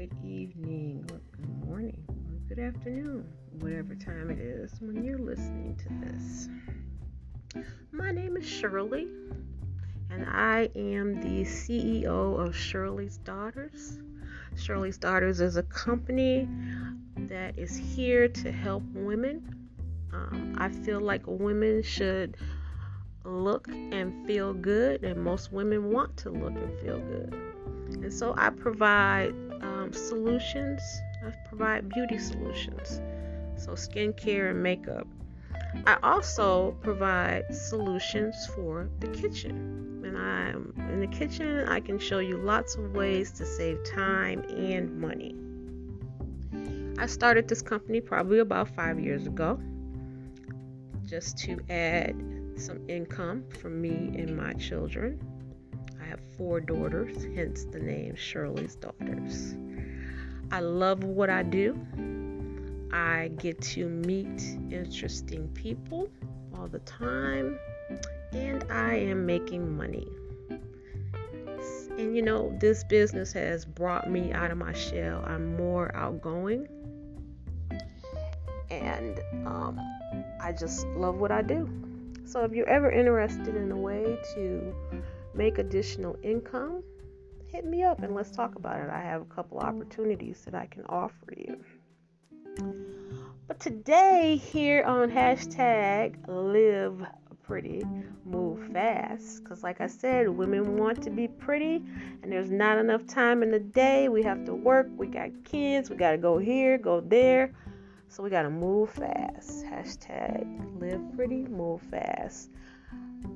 good evening, or good morning, or good afternoon, whatever time it is when you're listening to this. My name is Shirlie, and I am the CEO of Shirlie's Daughters. Shirlie's Daughters is a company that is here to help women. Um, I feel like women should look and feel good, and most women want to look and feel good. And so I provide solutions, I provide beauty solutions, so skincare and makeup. I also provide solutions for the kitchen. And I'm in the kitchen, I can show you lots of ways to save time and money. I started this company probably about five years ago just to add some income for me and my children. Have four daughters, hence the name Shirlie's Daughters. I love what I do. I get to meet interesting people all the time, and I am making money. And you know, this business has brought me out of my shell. I'm more outgoing, and um, I just love what I do. So, if you're ever interested in a way to make additional income, hit me up and let's talk about it. I have a couple opportunities that I can offer you. But today, here on hashtag live pretty, move fast. Because, like I said, women want to be pretty, and there's not enough time in the day. We have to work, we got kids, we got to go here, go there. So, we got to move fast. Hashtag live pretty, move fast.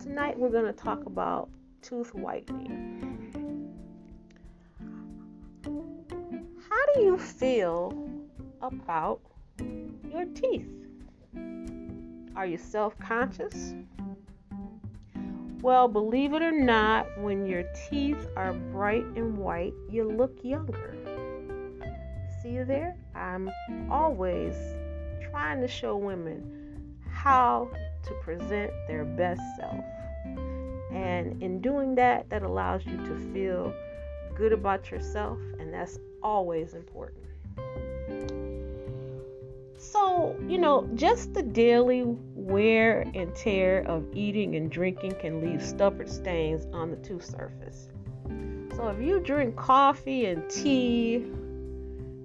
Tonight, we're going to talk about tooth whitening. How do you feel about your teeth? Are you self conscious? Well, believe it or not, when your teeth are bright and white, you look younger. See you there? I'm always trying to show women how to present their best self. And in doing that, that allows you to feel good about yourself, and that's always important. So, you know, just the daily wear and tear of eating and drinking can leave stubborn stains on the tooth surface. So, if you drink coffee and tea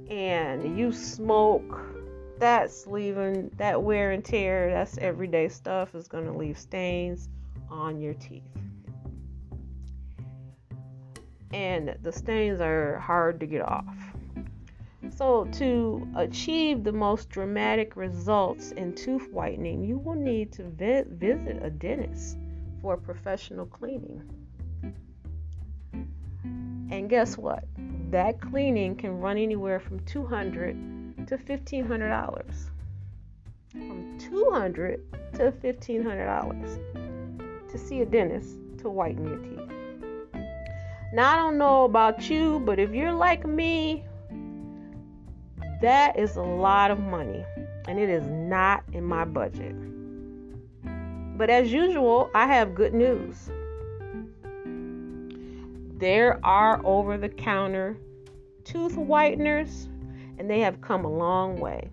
and you smoke, that's leaving that wear and tear, that's everyday stuff, is going to leave stains on your teeth. And the stains are hard to get off. So, to achieve the most dramatic results in tooth whitening, you will need to vi- visit a dentist for a professional cleaning. And guess what? That cleaning can run anywhere from 200 to $1,500. From 200 to $1,500 to see a dentist to whiten your teeth. Now, I don't know about you, but if you're like me, that is a lot of money, and it is not in my budget. But as usual, I have good news. There are over the counter tooth whiteners, and they have come a long way.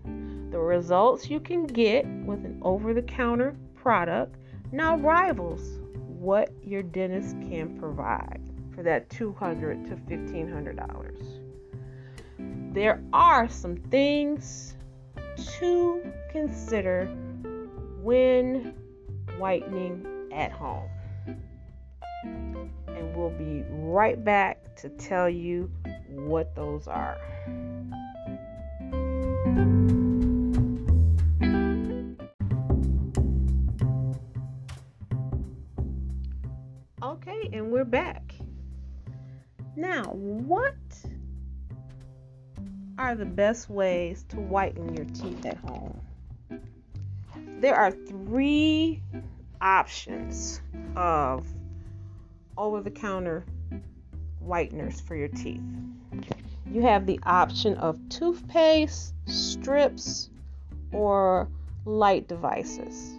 The results you can get with an over the counter product now rivals what your dentist can provide for that 200 to $1,500 there are some things to consider when whitening at home. And we'll be right back to tell you what those are. Okay, and we're back. Now, what are the best ways to whiten your teeth at home? There are three options of over the counter whiteners for your teeth. You have the option of toothpaste, strips, or light devices.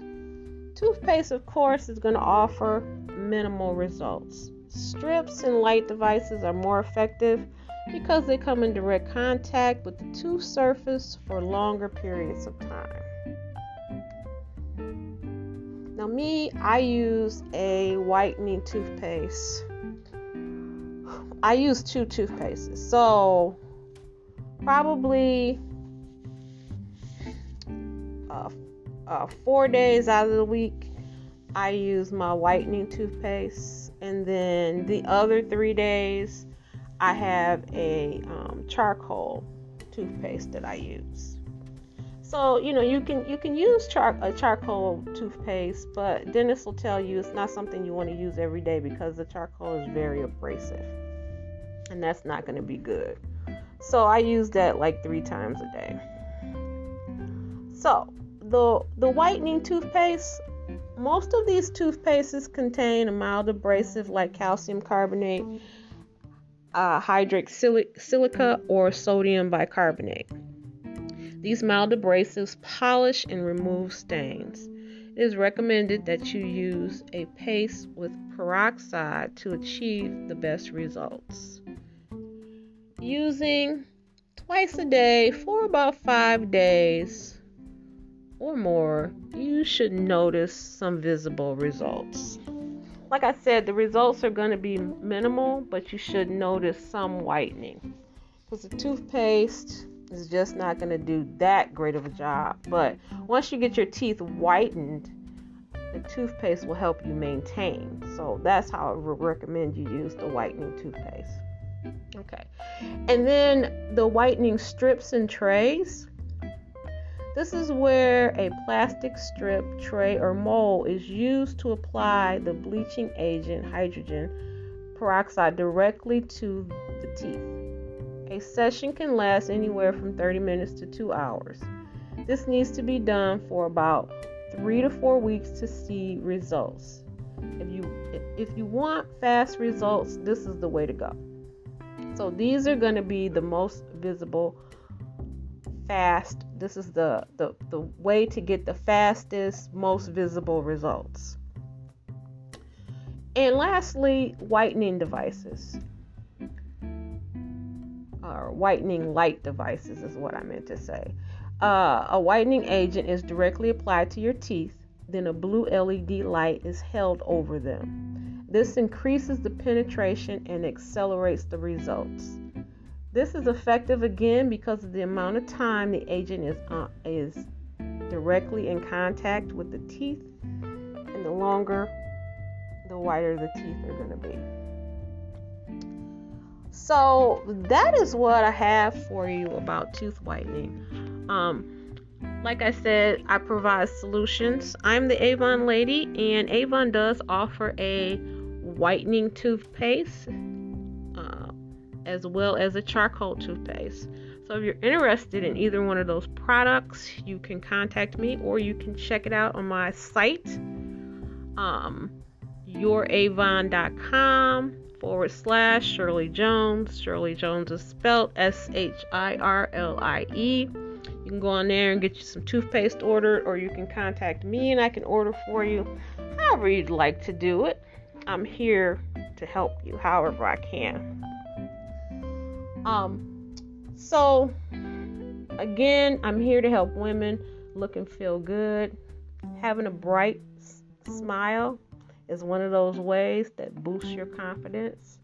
Toothpaste, of course, is going to offer minimal results. Strips and light devices are more effective because they come in direct contact with the tooth surface for longer periods of time. Now, me, I use a whitening toothpaste. I use two toothpastes. So, probably uh, uh, four days out of the week, I use my whitening toothpaste. And then the other three days, I have a um, charcoal toothpaste that I use. So you know you can you can use char- a charcoal toothpaste, but dentists will tell you it's not something you want to use every day because the charcoal is very abrasive, and that's not going to be good. So I use that like three times a day. So the the whitening toothpaste, most of these toothpastes contain a mild abrasive like calcium carbonate, uh, silica, or sodium bicarbonate. These mild abrasives polish and remove stains. It is recommended that you use a paste with peroxide to achieve the best results. Using twice a day for about five days or more, you should notice some visible results. Like I said, the results are going to be minimal, but you should notice some whitening. Because the toothpaste is just not going to do that great of a job. But once you get your teeth whitened, the toothpaste will help you maintain. So that's how I would recommend you use the whitening toothpaste. Okay. And then the whitening strips and trays. This is where a plastic strip, tray, or mold is used to apply the bleaching agent hydrogen peroxide directly to the teeth. A session can last anywhere from 30 minutes to 2 hours. This needs to be done for about 3 to 4 weeks to see results. If you if you want fast results, this is the way to go. So these are going to be the most visible fast. This is the, the, the way to get the fastest, most visible results. And lastly, whitening devices. Or whitening light devices is what I meant to say. Uh, a whitening agent is directly applied to your teeth, then a blue LED light is held over them. This increases the penetration and accelerates the results. This is effective again because of the amount of time the agent is uh, is directly in contact with the teeth, and the longer, the whiter the teeth are going to be. So that is what I have for you about tooth whitening. Um, like I said, I provide solutions. I'm the Avon lady, and Avon does offer a whitening toothpaste as well as a charcoal toothpaste. So if you're interested in either one of those products, you can contact me or you can check it out on my site, um, youravon.com forward slash Shirlie Jones. Shirlie Jones is spelled S H I R L I E. You can go on there and get you some toothpaste ordered, or you can contact me and I can order for you however you'd like to do it. I'm here to help you however I can. Um, so again, I'm here to help women look and feel good. Having a bright smile is one of those ways that boosts your confidence.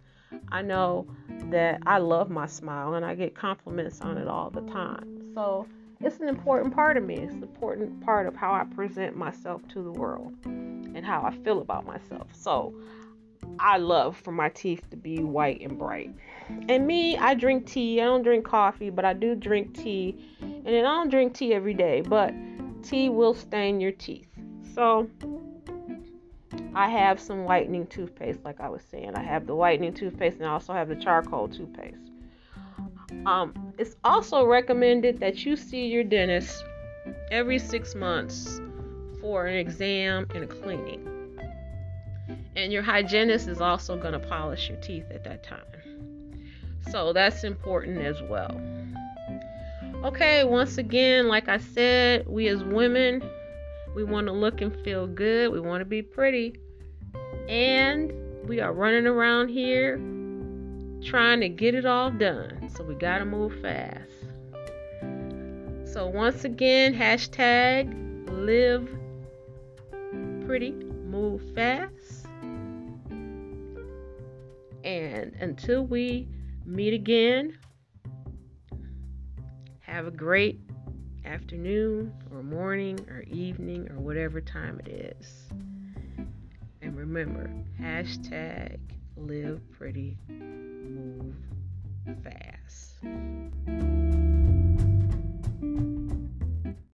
I know that I love my smile and I get compliments on it all the time. So it's an important part of me. It's an important part of how I present myself to the world and how I feel about myself. So I love for my teeth to be white and bright. And me, I drink tea. I don't drink coffee, but I do drink tea. And I don't drink tea every day, but tea will stain your teeth. So I have some whitening toothpaste, like I was saying. I have the whitening toothpaste and I also have the charcoal toothpaste. Um, it's also recommended that you see your dentist every six months for an exam and a cleaning. And your hygienist is also going to polish your teeth at that time. So that's important as well. Okay, once again, like I said, we as women, we want to look and feel good. We want to be pretty. And we are running around here trying to get it all done. So we got to move fast. So once again, hashtag live pretty, move fast. And until we meet again, have a great afternoon or morning or evening or whatever time it is. And remember, hashtag live pretty, move fast.